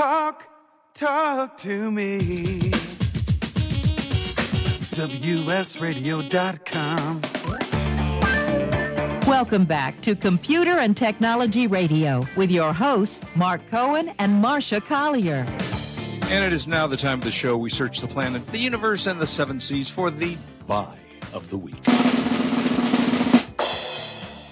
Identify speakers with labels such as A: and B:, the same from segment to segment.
A: Talk, talk to me. WSRadio.com.
B: Welcome back to Computer and Technology Radio with your hosts, Mark Cohen and Marcia Collier.
C: And it is now the time of the show we search the planet, the universe, and the seven seas for the buy of the week.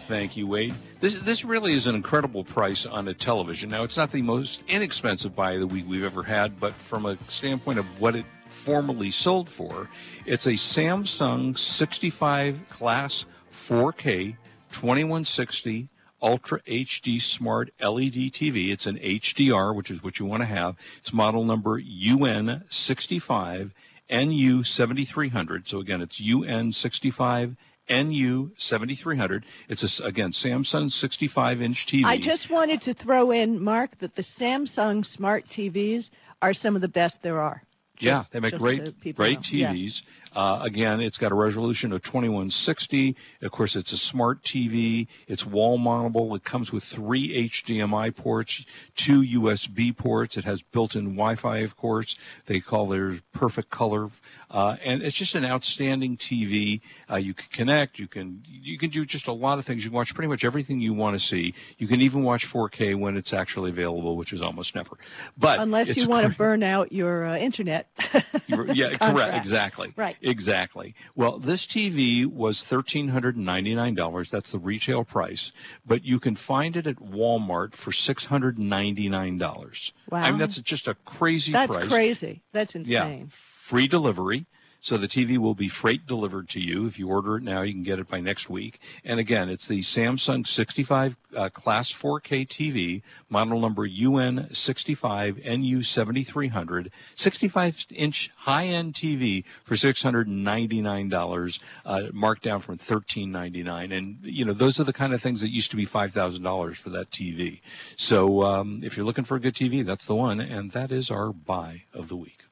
C: Thank you, Wade. This this really is an incredible price on a television. Now, it's not the most inexpensive buy of the week we've ever had, but from a standpoint of what it formerly sold for, it's a Samsung 65 class 4K 2160 Ultra HD Smart LED TV. It's an HDR, which is what you want to have. It's model number UN65 NU7300. So again, it's UN65 NU7300. It's a, again Samsung 65 inch TV.
D: I just wanted to throw in, Mark, that the Samsung smart TVs are some of the best there are. Just,
C: yeah, they make great
D: so
C: great
D: know.
C: TVs.
D: Yes.
C: Uh, again, it's got a resolution of 2160. Of course, it's a smart TV. It's wall mountable. It comes with three HDMI ports, two USB ports. It has built-in Wi-Fi, of course. They call theirs perfect color uh, and it's just an outstanding TV. Uh, you can connect. You can you can do just a lot of things. You can watch pretty much everything you want to see. You can even watch 4K when it's actually available, which is almost never. But
D: unless you want to burn out your uh, internet.
C: yeah, correct. Exactly.
D: Right.
C: Exactly. Well, this TV was thirteen hundred and ninety nine dollars. That's the retail price, but you can find it at Walmart for six hundred and ninety nine dollars.
D: Wow.
C: I mean, that's just a crazy
D: that's
C: price.
D: That's crazy. That's insane.
C: Yeah free delivery. So the TV will be freight delivered to you. If you order it now, you can get it by next week. And again, it's the Samsung 65 uh, Class 4K TV, model number UN65NU7300, 65-inch high-end TV for $699, uh, marked down from 1399. And you know, those are the kind of things that used to be $5,000 for that TV. So um, if you're looking for a good TV, that's the one. And that is our buy of the week.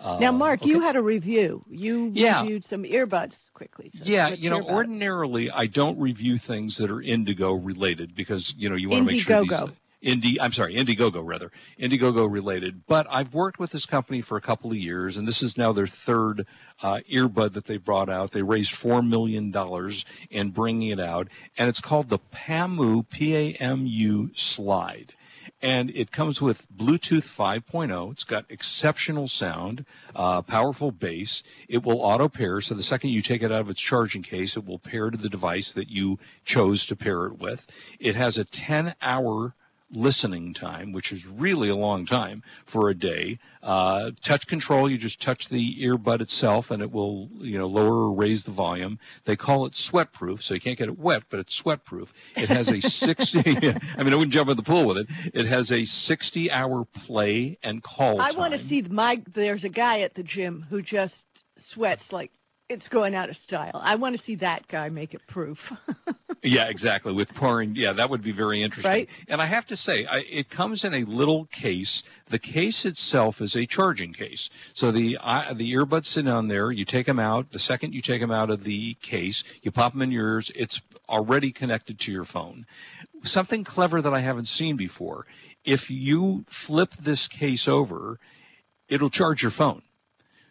D: Uh, now, Mark,
C: okay.
D: you had a review. You
C: yeah.
D: reviewed some earbuds quickly. So
C: yeah, you know, ordinarily? I don't review things that are Indigo related because you know you want to make sure
D: Indiegogo.
C: these Indie, I'm sorry, Indiegogo rather, Indiegogo related. But I've worked with this company for a couple of years, and this is now their third uh, earbud that they brought out. They raised four million dollars in bringing it out, and it's called the PAMU P-A-M-U Slide and it comes with Bluetooth 5.0. It's got exceptional sound, uh, powerful bass. It will auto pair, so the second you take it out of its charging case, it will pair to the device that you chose to pair it with. It has a 10 hour listening time, which is really a long time for a day. Uh, touch control, you just touch the earbud itself and it will, you know, lower or raise the volume. They call it sweat proof, so you can't get it wet, but it's sweat proof. It has a 60, I mean, I wouldn't jump in the pool with it. It has a 60 hour play and call
D: I
C: time.
D: want to see my, there's a guy at the gym who just sweats like it's going out of style. I want to see that guy make it proof.
C: yeah, exactly. With pouring, yeah, that would be very interesting.
D: Right.
C: And I have to say, I, it comes in a little case. The case itself is a charging case. So the uh, the earbuds sit on there. You take them out. The second you take them out of the case, you pop them in your ears. It's already connected to your phone. Something clever that I haven't seen before. If you flip this case over, it'll charge your phone.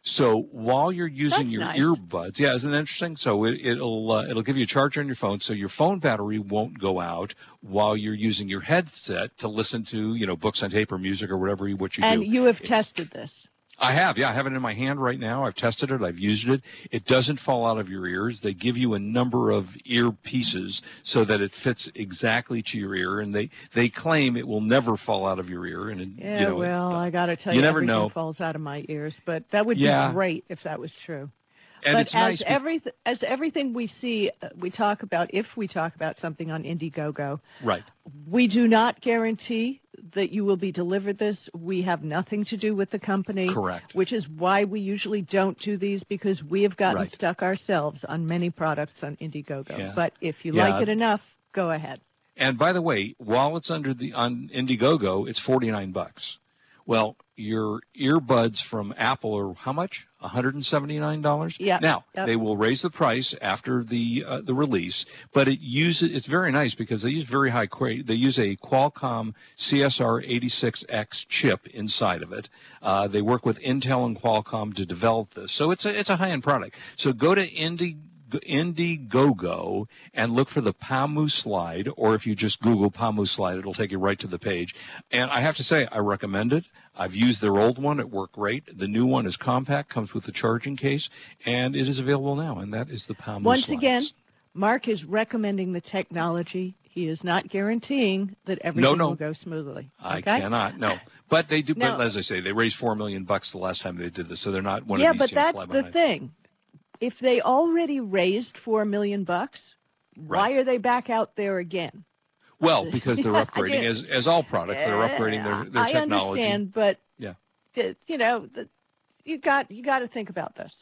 C: So while you're using
D: That's
C: your
D: nice.
C: earbuds, yeah, isn't that interesting? So it, it'll uh, it'll give you a charger on your phone, so your phone battery won't go out while you're using your headset to listen to you know books on tape or music or whatever you, what you
D: and
C: do.
D: you have tested this.
C: I have, yeah, I have it in my hand right now. I've tested it. I've used it. It doesn't fall out of your ears. They give you a number of ear pieces so that it fits exactly to your ear, and they they claim it will never fall out of your ear. And it,
D: Yeah,
C: you know,
D: well,
C: it,
D: I got to tell
C: you
D: you,
C: never know.
D: falls out of my ears, but that would
C: Yeah.
D: be great if that was true.
C: and
D: but as
C: nice.
D: every as everything we see, uh, we talk about if we talk about something on Indiegogo,
C: right.
D: we do not guarantee that you will be delivered this. We have nothing to do with the company.
C: Correct.
D: Which is why we usually don't do these because we have gotten
C: Right.
D: stuck ourselves on many products on Indiegogo.
C: Yeah.
D: But if you
C: Yeah.
D: like it enough, go ahead.
C: And by the way, while it's under the on Indiegogo, it's forty nine bucks. Well, your earbuds from Apple are how much? $179.
D: Yeah.
C: Now
D: Yep.
C: they will raise the price after the uh, the release, but it uses it's very nice because they use very high quality. They use a Qualcomm CSR86X chip inside of it. Uh, they work with Intel and Qualcomm to develop this, so it's a it's a high end product. So go to Indie. Indiegogo and look for the Pamu slide, or if you just Google Pamu slide, it'll take you right to the page. And I have to say, I recommend it. I've used their old one; it worked great. The new one is compact, comes with a charging case, and it is available now. And that is the Pamu.
D: Once
C: slides.
D: again, Mark is recommending the technology. He is not guaranteeing that everything
C: no.
D: will go smoothly.
C: I
D: okay?
C: cannot. No, but they do.
D: No.
C: But as I say, they raised four million bucks the last time they did this, so they're not one
D: yeah,
C: of these. Yeah, but
D: that's the thing. If they already raised four million bucks, why are they back out there again?
C: Well, because they're
D: I
C: upgrading, as as all products, they're upgrading their their
D: I
C: technology.
D: understand, but
C: Yeah.
D: the- you know, the, you got you got to think about this.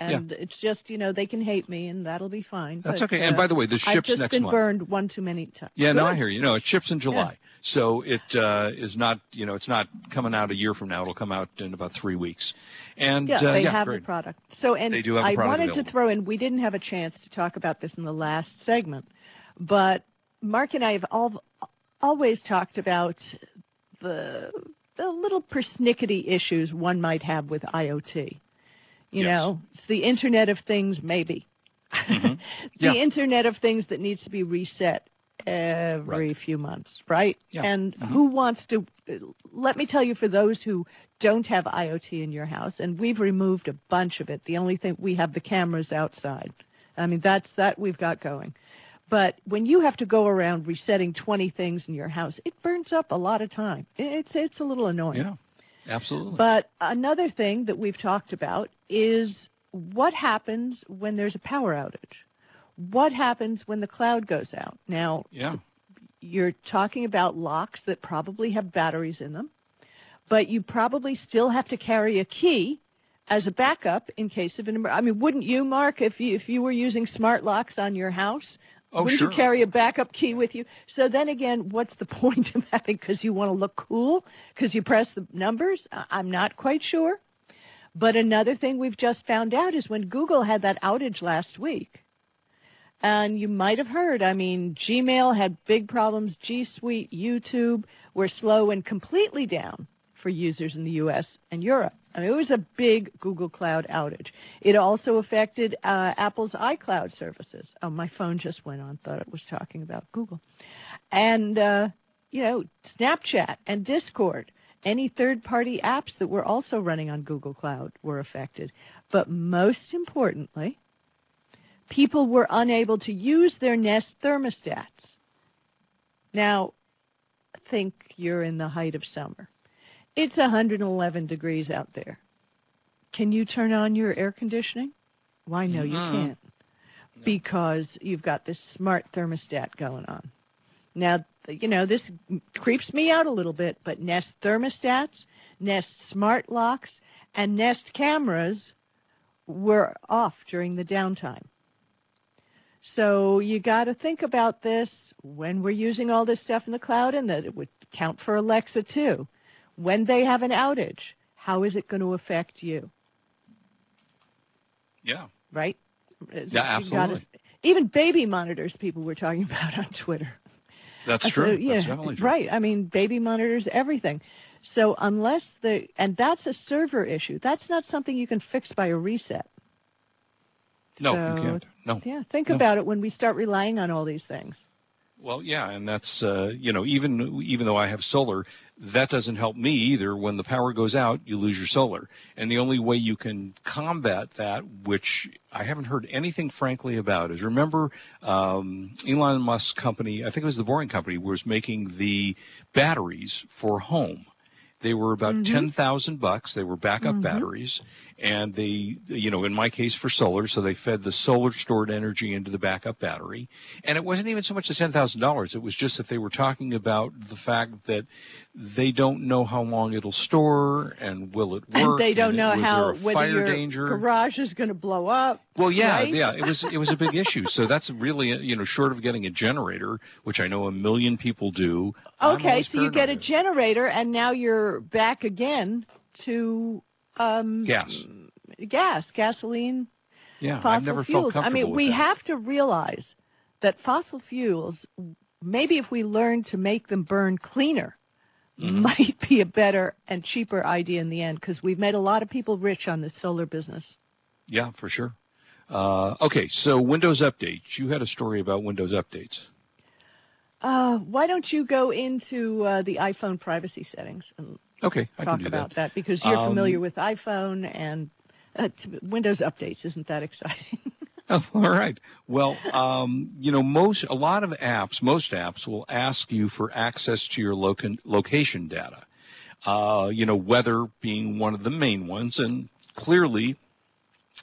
D: And it's just, you know, they can hate me, and that'll be fine.
C: That's
D: but,
C: okay.
D: uh,
C: And by the way, this
D: I've just
C: next
D: been
C: month.
D: burned one too many times.
C: Yeah, no, I hear you. No, it ships in July, so it uh, is not. You know, it's not coming out a year from now. It'll come out in about three weeks. And
D: Yeah,
C: uh,
D: they
C: yeah,
D: have
C: great.
D: the product. So, and
C: They do have
D: I wanted
C: available.
D: to throw in. We didn't have a chance to talk about this in the last segment, but Mark and I have all, always talked about the the little persnickety issues one might have with IoT. You
C: Yes.
D: know, it's the Internet of Things, maybe.
C: Mm-hmm.
D: The
C: Yeah.
D: Internet of Things that needs to be reset every
C: Right.
D: few months, right?
C: Yeah. Mm-hmm.
D: And who wants to? Let me tell you, for those who don't have IoT in your house, and we've removed a bunch of it. The only thing we have the cameras outside. I mean, that's that we've got going. But when you have to go around resetting 20 things in your house, it burns up a lot of time. It's it's a little annoying.
C: Yeah, absolutely.
D: But another thing that we've talked about is what happens when there's a power outage? What happens when the cloud goes out? Now,
C: yeah,
D: you're talking about locks that probably have batteries in them, but you probably still have to carry a key as a backup in case of an emergency. I mean, wouldn't you, Mark, if you if you were using smart locks on your house?
C: Oh,
D: wouldn't
C: sure.
D: you carry a backup key with you? So then again, what's the point of having? Because you want to look cool? Because you press the numbers? I'm not quite sure. But another thing we've just found out is when Google had that outage last week, and you might have heard, I mean, Gmail had big problems, G Suite, YouTube were slow and completely down for users in the US and Europe. I mean, it was a big Google Cloud outage. It also affected uh, Apple's iCloud services. Oh, my phone just went on, thought it was talking about Google. And, uh, you know, Snapchat and Discord, any third party apps that were also running on Google Cloud were affected. But most importantly, people were unable to use their Nest thermostats. Now, think you're in the height of summer. It's 111 degrees out there. Can you turn on your air conditioning? Why, no, you
C: Mhm.
D: can't. Because you've got this smart thermostat going on. Now, you know, this creeps me out a little bit, but Nest thermostats, Nest smart locks, and Nest cameras were off during the downtime. So you got to think about this when we're using all this stuff in the cloud, and that it would count for Alexa too. When they have an outage, how is it going to affect you?
C: yeah,
D: Right?
C: Yeah,
D: You gotta-
C: absolutely.
D: even baby monitors, people were talking about on Twitter.
C: that's
D: I
C: true.
D: said, yeah,
C: that's
D: right. I mean, baby monitors, everything. So unless the and that's a server issue. That's not something you can fix by a reset.
C: No,
D: So,
C: you can't. No.
D: Yeah, think
C: No.
D: about it when we start relying on all these things.
C: Well, yeah, and that's uh, you know even even though I have solar, that doesn't help me either. When the power goes out, you lose your solar, and the only way you can combat that, which I haven't heard anything frankly about, is remember um, Elon Musk's company, I think it was the Boring Company, was making the batteries for home. They were about ten thousand bucks. They were backup batteries, and they, you know, in my case for solar, so they fed the solar stored energy into the backup battery. And it wasn't even so much the ten thousand dollars. It was just that they were talking about the fact that they don't know how long it'll store and will it work.
D: And they don't know
C: was
D: how whether your
C: danger.
D: garage is going to blow up.
C: Well, yeah,
D: right?
C: yeah, it was it was a big issue. So that's really you know short of getting a generator, which I know a million people do.
D: Okay, so you get a generator, and now your we're back again to um,
C: gas,
D: gas, gasoline,
C: yeah,
D: fossil
C: I've never
D: fuels.
C: felt
D: I mean,
C: comfortable
D: we
C: that.
D: have to realize that fossil fuels, maybe if we learn to make them burn cleaner,
C: Mm-hmm.
D: might be a better and cheaper idea in the end because we've made a lot of people rich on this solar business.
C: Yeah, for sure. Uh, okay, so Windows updates. You had a story about Windows updates.
D: Uh, why don't you go into uh, the iPhone privacy settings and
C: Okay, I
D: talk about
C: that.
D: that, because you're
C: Um,
D: familiar with iPhone and uh, Windows updates. Isn't that exciting?
C: Oh, all right. Well, um, you know, most a lot of apps, most apps will ask you for access to your loca- location data. Uh, you know, weather being one of the main ones, and clearly,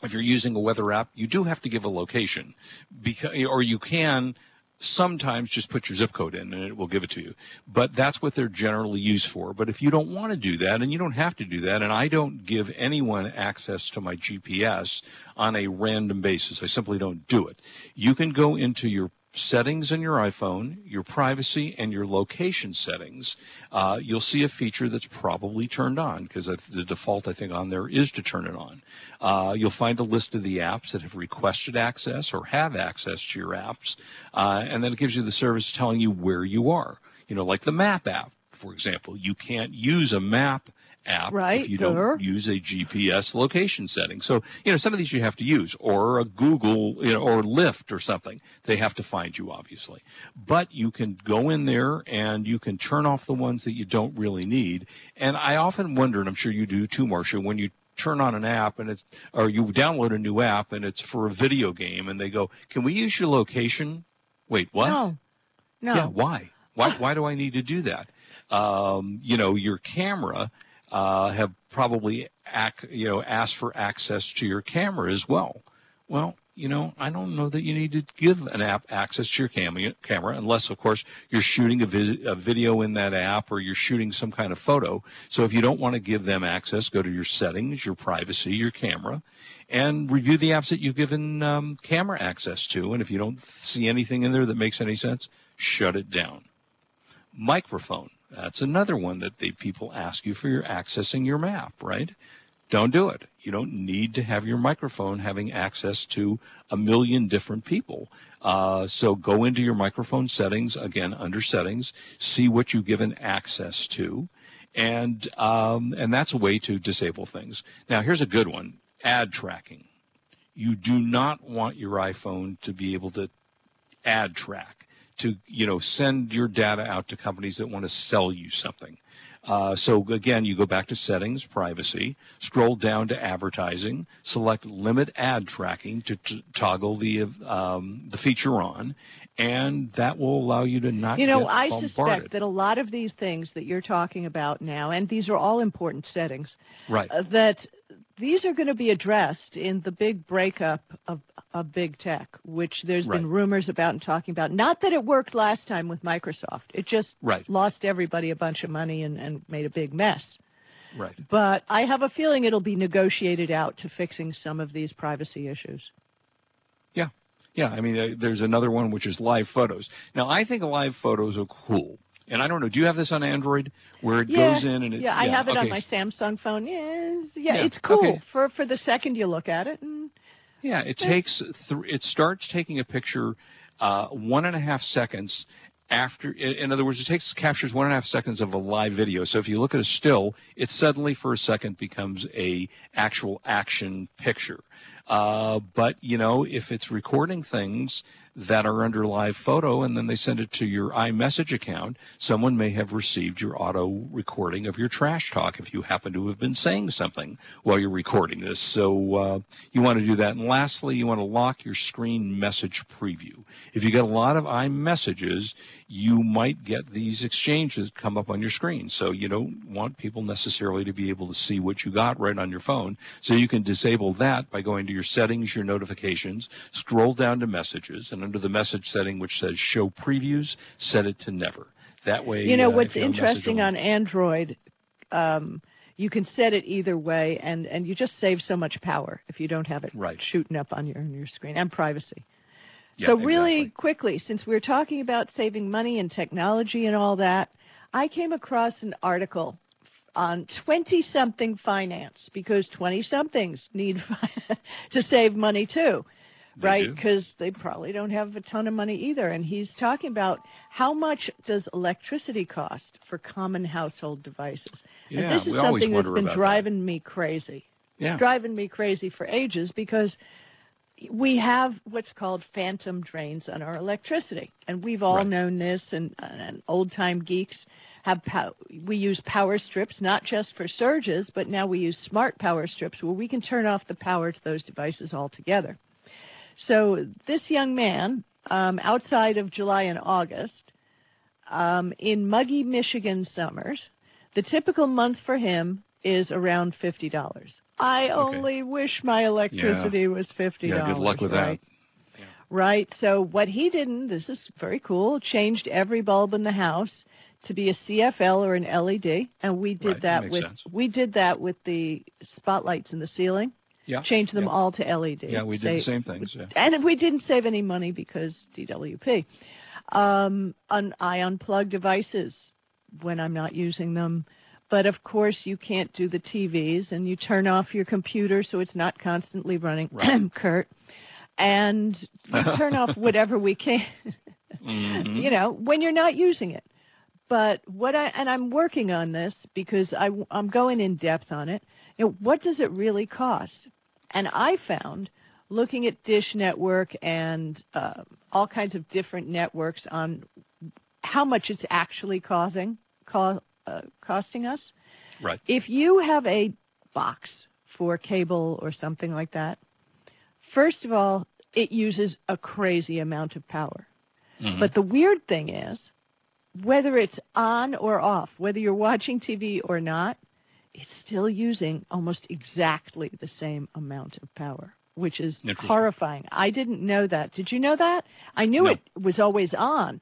C: if you're using a weather app, you do have to give a location, because or you can sometimes just put your zip code in and it will give it to you. But that's what they're generally used for. But if you don't want to do that, and you don't have to do that, and I don't give anyone access to my GPS on a random basis, I simply don't do it. You can go into your settings in your iPhone, your privacy, and your location settings, uh, you'll see a feature that's probably turned on because the default I think on there is to turn it on. Uh, you'll find a list of the apps that have requested access or have access to your apps, uh, and then it gives you the service telling you where you are. You know, like the map app, for example. You can't use a map app
D: Right,
C: if you
D: duh.
C: don't use a GPS location setting. So, you know, some of these you have to use, or a Google, you know, or Lyft or something. They have to find you, obviously. But you can go in there and you can turn off the ones that you don't really need. And I often wonder, and I'm sure you do too, Marcia, when you turn on an app and it's, or you download a new app and it's for a video game and they go, can we use your location? Wait, what?
D: No, no.
C: Yeah, why? Why why do I need to do that? Um, you know, your camera uh, have probably ac- you know asked for access to your camera as well. Well, you know, I don't know that you need to give an app access to your cam- camera unless, of course, you're shooting a, a video in that app or you're shooting some kind of photo. So if you don't want to give them access, go to your settings, your privacy, your camera, and review the apps that you've given um, camera access to. And if you don't see anything in there that makes any sense, shut it down. Microphone. That's another one that they, people ask you for your accessing your map, right? Don't do it. You don't need to have your microphone having access to a million different people. Uh, so go into your microphone settings, again, under settings, see what you've given access to, and, um, and that's a way to disable things. Now, here's a good one. Ad tracking. You do not want your iPhone to be able to ad track to you know send your data out to companies that want to sell you something. Uh, so again, you go back to settings, privacy, scroll down to advertising, select limit ad tracking to, t- toggle the um, the feature on, and that will allow you to not.
D: You know, I suspect that a lot of these things that you're talking about now, and these are all important settings,
C: right.
D: uh, that these are going to be addressed in the big breakup of, of big tech, which there's been rumors about and talking about. Not that it worked last time with Microsoft, it just
C: Right.
D: lost everybody a bunch of money and, and made a big mess.
C: right.
D: But I have a feeling it'll be negotiated out to fixing some of these privacy issues.
C: Yeah. Yeah. I mean, uh, there's another one which is live photos. Now, I think live photos are cool. And I don't know. Do you have this on Android where it
D: yeah,
C: goes in and it?
D: yeah, I have it on my Samsung phone. Yeah, yeah,
C: Yeah,
D: it's cool
C: okay.
D: for for the second you look at it. And
C: Yeah, it takes th- it starts taking a picture uh, one and a half seconds after. In in other words, it takes captures one and a half seconds of a live video. So if you look at a still, it suddenly for a second becomes a actual action picture. Uh, but you know, if it's recording things that are under live photo and then they send it to your iMessage account, someone may have received your auto recording of your trash talk if you happen to have been saying something while you're recording this. So uh, you want to do that. And lastly, you want to lock your screen message preview. If you get a lot of iMessages, you might get these exchanges come up on your screen. So you don't want people necessarily to be able to see what you got right on your phone. So you can disable that by going to your settings, your notifications, scroll down to messages, and under the message setting which says show previews, set it to never. That way,
D: you know
C: uh,
D: what's
C: you have a message
D: interesting on Android, um, you can set it either way, and and you just save so much power if you don't have it
C: Right.
D: shooting up on your on your screen and privacy.
C: Yeah,
D: so really
C: exactly.
D: quickly, since we're talking about saving money and technology and all that, I came across an article on 20 something finance because 20 somethings need to save money too.
C: They
D: right? Because they probably don't have a ton of money either. And he's talking about how much does electricity cost for common household devices.
C: Yeah,
D: and this is something that's been
C: about that.
D: driving me crazy
C: Yeah.
D: driving me crazy for ages because we have what's called phantom drains on our electricity, and we've all
C: Right.
D: known this. And, and old time geeks have pow- we use power strips not just for surges, but now we use smart power strips where we can turn off the power to those devices altogether. So this young man, um, outside of July and August, um, in muggy Michigan summers, the typical month for him is around fifty dollars. I only wish my electricity was fifty dollars.
C: Yeah, good luck with
D: right?
C: that.
D: Right. So what he didn't, this is very cool, changed every bulb in the house to be a CFL or an LED, and we did
C: Right, that
D: that with
C: sense.
D: we did that with the spotlights in the ceiling.
C: Yeah.
D: Changed them
C: yeah.
D: all to LED.
C: Yeah, we did the same things. Yeah.
D: and we didn't save any money because DWP. Um, un- I unplug devices when I'm not using them. But of course, you can't do the TVs, and you turn off your computer so it's not constantly running,
C: Right.
D: Kurt. And you turn off whatever we can,
C: Mhm.
D: you know, when you're not using it. But what I and I'm working on this because I, I'm going in depth on it. You know, what does it really cost? And I found looking at Dish Network and uh, all kinds of different networks on how much it's actually causing co- uh, costing us.
C: Right.
D: If you have a box for cable or something like that, first of all, it uses a crazy amount of power.
C: Mhm.
D: But the weird thing is, whether it's on or off, whether you're watching TV or not, it's still using almost exactly the same amount of power, which is horrifying. I didn't know that. Did you know that? I knew
C: No.
D: it was always on,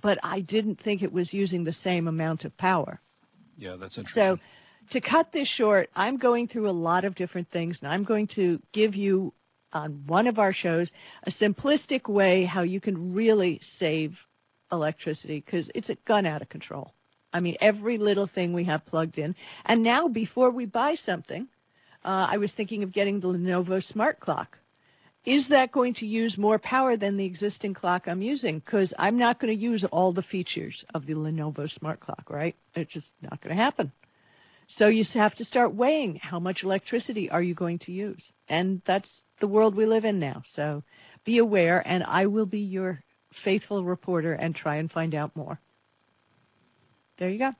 D: but I didn't think it was using the same amount of power.
C: Yeah, that's interesting.
D: So, to cut this short, I'm going through a lot of different things, and I'm going to give you on one of our shows a simplistic way how you can really save electricity because it's gone out of control. I mean, every little thing we have plugged in. And now, before we buy something, uh, I was thinking of getting the Lenovo Smart Clock. Is that going to use more power than the existing clock I'm using? Because I'm not going to use all the features of the Lenovo Smart Clock, right? It's just not going to happen. So you have to start weighing how much electricity are you going to use. And that's the world we live in now. So be aware, and I will be your faithful reporter and try and find out more. There you go.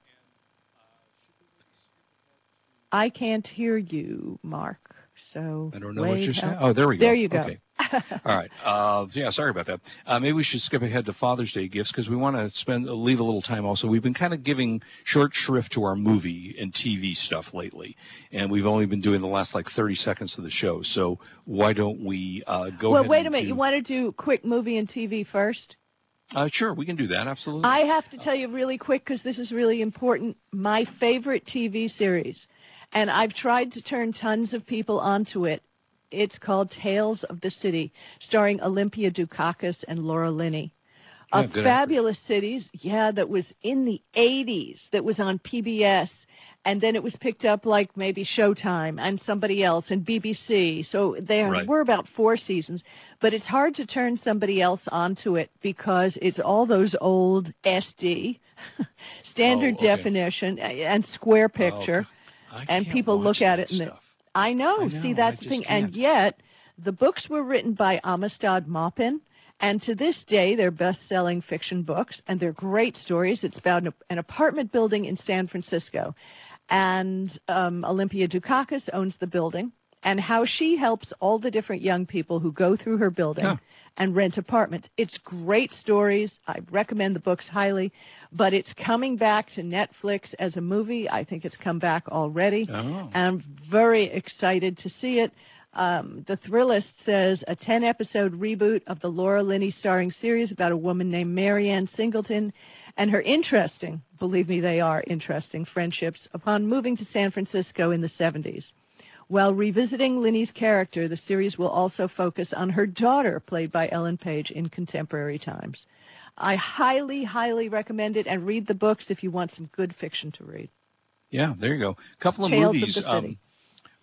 D: I can't hear you, Mark. So
C: I don't know what you're saying. Oh, there we go.
D: There you go.
C: Okay. All right. Uh, yeah, sorry about that. Uh, maybe we should skip ahead to Father's Day gifts because we want to spend leave a little time. Also, we've been kind of giving short shrift to our movie and TV stuff lately, and we've only been doing the last like 30 seconds of the show. So why don't we uh, go?
D: well, wait a minute.
C: do-
D: You want to do quick movie and TV first?
C: Uh, sure, we can do that. Absolutely.
D: I have to tell you really quick because this is really important. My favorite TV series, and I've tried to turn tons of people onto it. It's called Tales of the City, starring Olympia Dukakis and Laura Linney.
C: Yeah,
D: A fabulous cities, yeah, that was in the 80s, that was on PBS, and then it was picked up like maybe Showtime and somebody else and BBC. So there
C: Right.
D: were about four seasons, but it's hard to turn somebody else onto it because it's all those old SD, standard
C: Oh, okay.
D: definition, and square oh, picture.
C: I
D: and people look at it and
C: stuff.
D: I know.
C: I
D: See, that's
C: I
D: the thing. And
C: can't.
D: yet, the books were written by Armistead Maupin, and to this day, they're best-selling fiction books, and they're great stories. It's about an apartment building in San Francisco, and um, Olympia Dukakis owns the building, and how she helps all the different young people who go through her building
C: Yeah.
D: and rent apartments. It's great stories. I recommend the books highly, but it's coming back to Netflix as a movie. I think it's come back already.
C: Oh.
D: And I'm very excited to see it. Um, the Thrillist says a 10 episode reboot of the Laura Linney starring series about a woman named Mary Ann Singleton and her interesting, believe me, they are interesting friendships upon moving to San Francisco in the 70s. While revisiting Linney's character, the series will also focus on her daughter, played by Ellen Page, in contemporary times. I highly, highly recommend it and read the books if you want some good fiction to read.
C: Yeah, there you go. A couple of
D: Tales
C: movies.
D: of the City.
C: Um,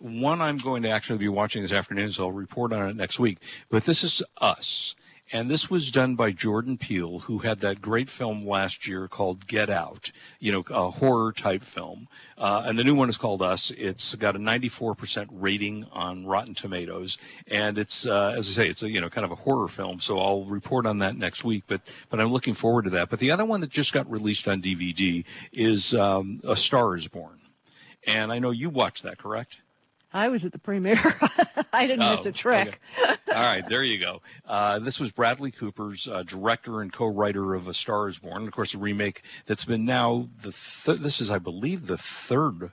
C: one I'm going to actually be watching this afternoon, so I'll report on it next week. But this is Us. And this was done by Jordan Peele, who had that great film last year called Get Out, you know, a horror type film. Uh, and the new one is called Us. It's got a 94% rating on Rotten Tomatoes. And it's, uh, as I say, it's a, you know, kind of a horror film. So I'll report on that next week, but, but I'm looking forward to that. But the other one that just got released on DVD is, um, A Star is Born. And I know you watched that, correct?
D: I was at the premiere. I didn't
C: Oh,
D: miss a trick.
C: okay. All right, there you go. Uh, this was Bradley Cooper's uh, director and co-writer of A Star Is Born. Of course, a remake that's been now the th- this is, I believe, the third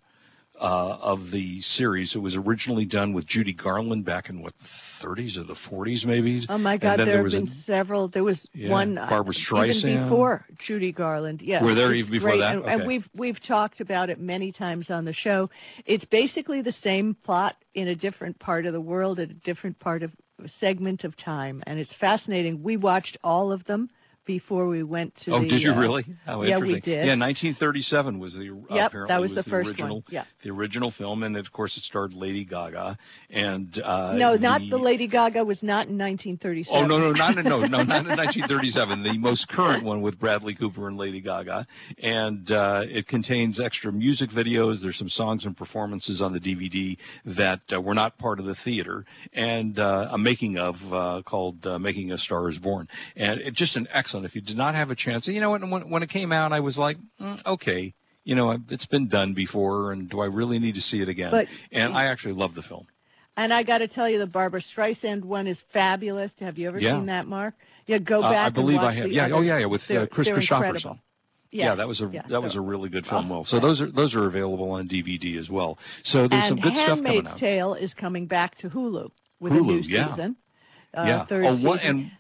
C: uh, of the series. It was originally done with Judy Garland back in what 30s or the 40s, maybe.
D: Oh my
C: And
D: God!
C: then
D: There have been
C: a-
D: several. There was
C: Yeah,
D: one uh,
C: Barbra Streisand.
D: even before Judy Garland. Yes,
C: Were there even before
D: great.
C: that?
D: And, and we've we've talked about it many times on the show. It's basically the same plot in a different part of the world at a different part of segment of time, and it's fascinating. We watched all of them before we went to
C: Oh,
D: the.
C: did you
D: uh,
C: really? How
D: yeah, we did.
C: Yeah, 1937 was the
D: Yep,
C: apparently
D: that was the
C: the
D: first
C: original,
D: one. Yeah.
C: the original film, and of course it starred Lady Gaga and uh,
D: No, not the Lady Gaga was not in 1937.
C: Oh no no not no no no not in 1937. The most current one with Bradley Cooper and Lady Gaga, and uh, it contains extra music videos. There's some songs and performances on the DVD that uh, were not part of the theater, and uh, a making of uh, called uh, "Making a Star Is Born," and it's just an excellent. If you did not have a chance, you know when when, when it came out, I was like, mm, okay. You know, it's been done before, and do I really need to see it again?
D: But-
C: and I actually love the film.
D: And I got to tell you, the Barbra Streisand one is fabulous. Have you ever
C: Yeah.
D: seen that, Mark? Yeah, go
C: Uh,
D: back.
C: I believe I have. Yeah, oh yeah, yeah, with uh,
D: Kris
C: Kristofferson.
D: incredible.
C: yeah, that was a
D: yeah,
C: that was a really good film.
D: Oh,
C: well, so
D: yeah.
C: those are those are available on DVD as well. So there's some
D: and
C: good stuff coming
D: Handmaid's
C: out.
D: Tale is coming back to Hulu with a new
C: yeah.
D: season. Uh,
C: yeah.
D: Third
C: oh,
D: season.
C: and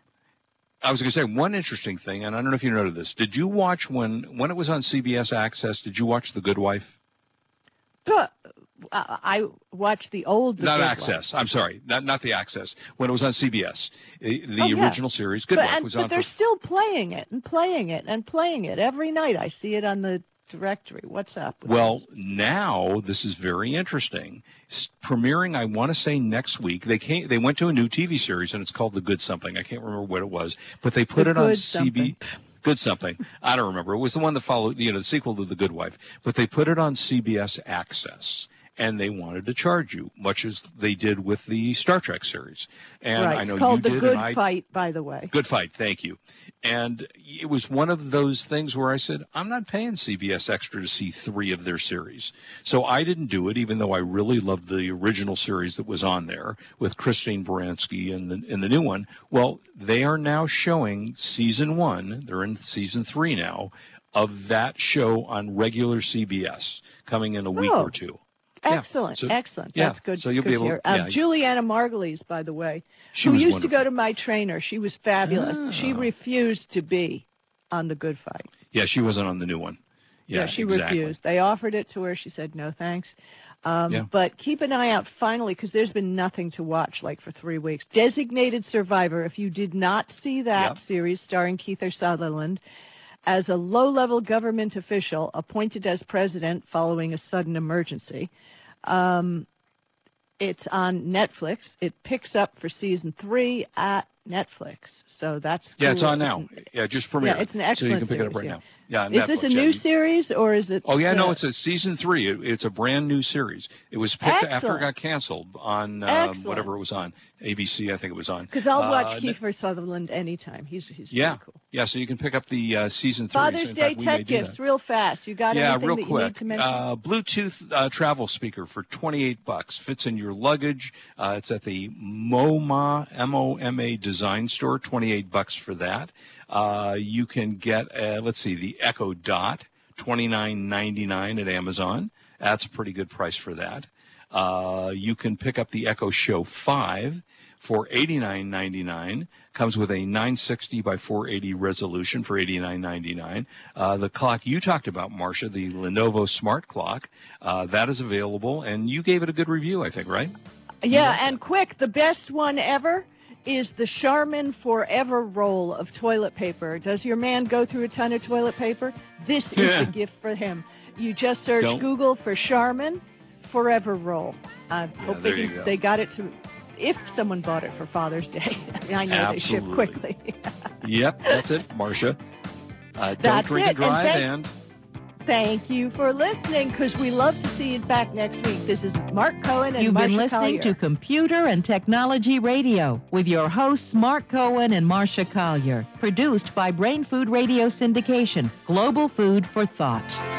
C: I was going to say one interesting thing, and I don't know if you noted this. Did you watch when when it was on CBS Access? Did you watch The Good Wife?
D: But, uh, I watched the old. The
C: not
D: Good Wife.
C: Access. I'm sorry, not not the Access. When it was on CBS, the, the
D: Oh, yeah.
C: original series Good
D: but,
C: Wife
D: and,
C: was
D: but
C: on But
D: they're
C: for
D: still playing it and playing it and playing it every night. I see it on the directory. What's up? with
C: Well,
D: this?
C: now this is very interesting. S- premiering, I want to say next week. They came. They went to a new TV series, and it's called The Good Something. I can't remember what it was, but they put
D: The
C: it on CB. Good something. I don't remember. It was the one that followed, you know, the sequel to The Good Wife. But they put it on CBS Access, and they wanted to charge you, much as they did with the Star Trek series. And
D: right.
C: I know
D: it's called
C: you
D: the
C: did,
D: Good
C: I,
D: Fight, by the way.
C: Good fight, thank you. And it was one of those things where I said, I'm not paying CBS Extra to see three of their series. So I didn't do it, even though I really loved the original series that was on there with Christine Baranski and the, and the new one. Well, they are now showing season one, they're in season three now, of that show on regular CBS coming in a week
D: Oh.
C: or two. Yeah.
D: Excellent,
C: So-
D: excellent.
C: yeah.
D: That's good.
C: So you'll
D: good
C: be
D: to
C: able-
D: hear. Um,
C: yeah.
D: Julianna Margulies, by the way,
C: She
D: who used
C: wonderful.
D: to go to my trainer. She was fabulous. She
C: Ah.
D: refused to be on the Good Fight.
C: Yeah, she wasn't on the new one. Yeah,
D: she
C: exactly.
D: refused. They offered it to her. She said no, thanks. Um,
C: Yeah.
D: But keep an eye out finally because there's been nothing to watch like for three weeks. Designated Survivor. If you did not see that
C: Yep.
D: series starring Kiefer Sutherland as a low-level government official appointed as president following a sudden emergency, um, it's on Netflix. It picks up for season three at Netflix. So that's
C: Yeah, it's
D: cool.
C: on now.
D: an-
C: yeah, just premiered.
D: yeah, it's an
C: So you
D: excellent
C: can pick it up
D: series,
C: right
D: yeah.
C: now. Yeah,
D: Is this
C: Netflix,
D: a
C: yeah.
D: new series or is it?
C: Oh yeah, no,
D: uh,
C: it's a season three. It, it's a brand new series. It was picked after it got canceled on um, whatever it was on ABC. I think it was on.
D: Because I'll
C: Uh,
D: watch
C: ne-
D: Kiefer Sutherland anytime. He's he's
C: Yeah,
D: cool.
C: yeah. So you can pick up the uh, season three.
D: Father's Day
C: fact,
D: tech gifts, real fast. You got
C: Yeah,
D: anything
C: real
D: that you
C: quick.
D: need to mention?
C: Uh, Bluetooth uh, travel speaker for 28 bucks. Fits in your luggage. Uh, it's at the MoMA M-O-M-A design store. 28 bucks for that. Uh, you can get, uh, let's see, the Echo Dot, 29.99 at Amazon. That's a pretty good price for that. Uh, you can pick up the Echo Show 5 for $89.99. Comes with a 960 by 480 resolution for $89.99. Uh, the clock you talked about, Marcia, the Lenovo Smart Clock, uh, that is available, and you gave it a good review, I think, right?
D: yeah, and quick, the best one ever is the Charmin Forever roll of toilet paper. Does your man go through a ton of toilet paper? This is
C: Yeah.
D: the gift for him. You just search
C: Don't-
D: Google for Charmin Forever Roll. I hope they,
C: go.
D: they got it to. If someone bought it for Father's Day, I know they ship quickly.
C: Yep, that's it, Marcia. Uh, don't
D: That's
C: drink
D: it,
C: and drive,
D: and
C: and,
D: Thank you for listening, because we love to see you back next week. This is Mark Cohen and
B: You've
D: Marcia
B: been listening
D: Collier.
B: to Computer and Technology Radio with your hosts Mark Cohen and Marcia Collier. Produced by Brain Food Radio Syndication, Global Food for Thought.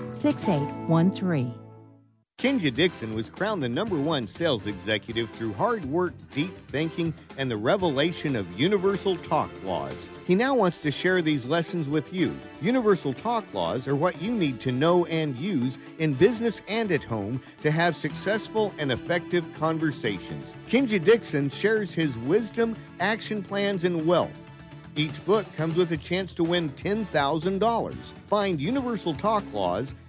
B: 6813.
E: Kenja Dixon was crowned the number one sales executive through hard work, deep thinking, and the revelation of universal talk laws. He now wants to share these lessons with you. Universal talk laws are what you need to know and use in business and at home to have successful and effective conversations. Kenja Dixon shares his wisdom, action plans, and wealth. Each book comes with a chance to win $10,000. Find Universal Talk Laws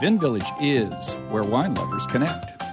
F: VinVillage is where wine lovers connect.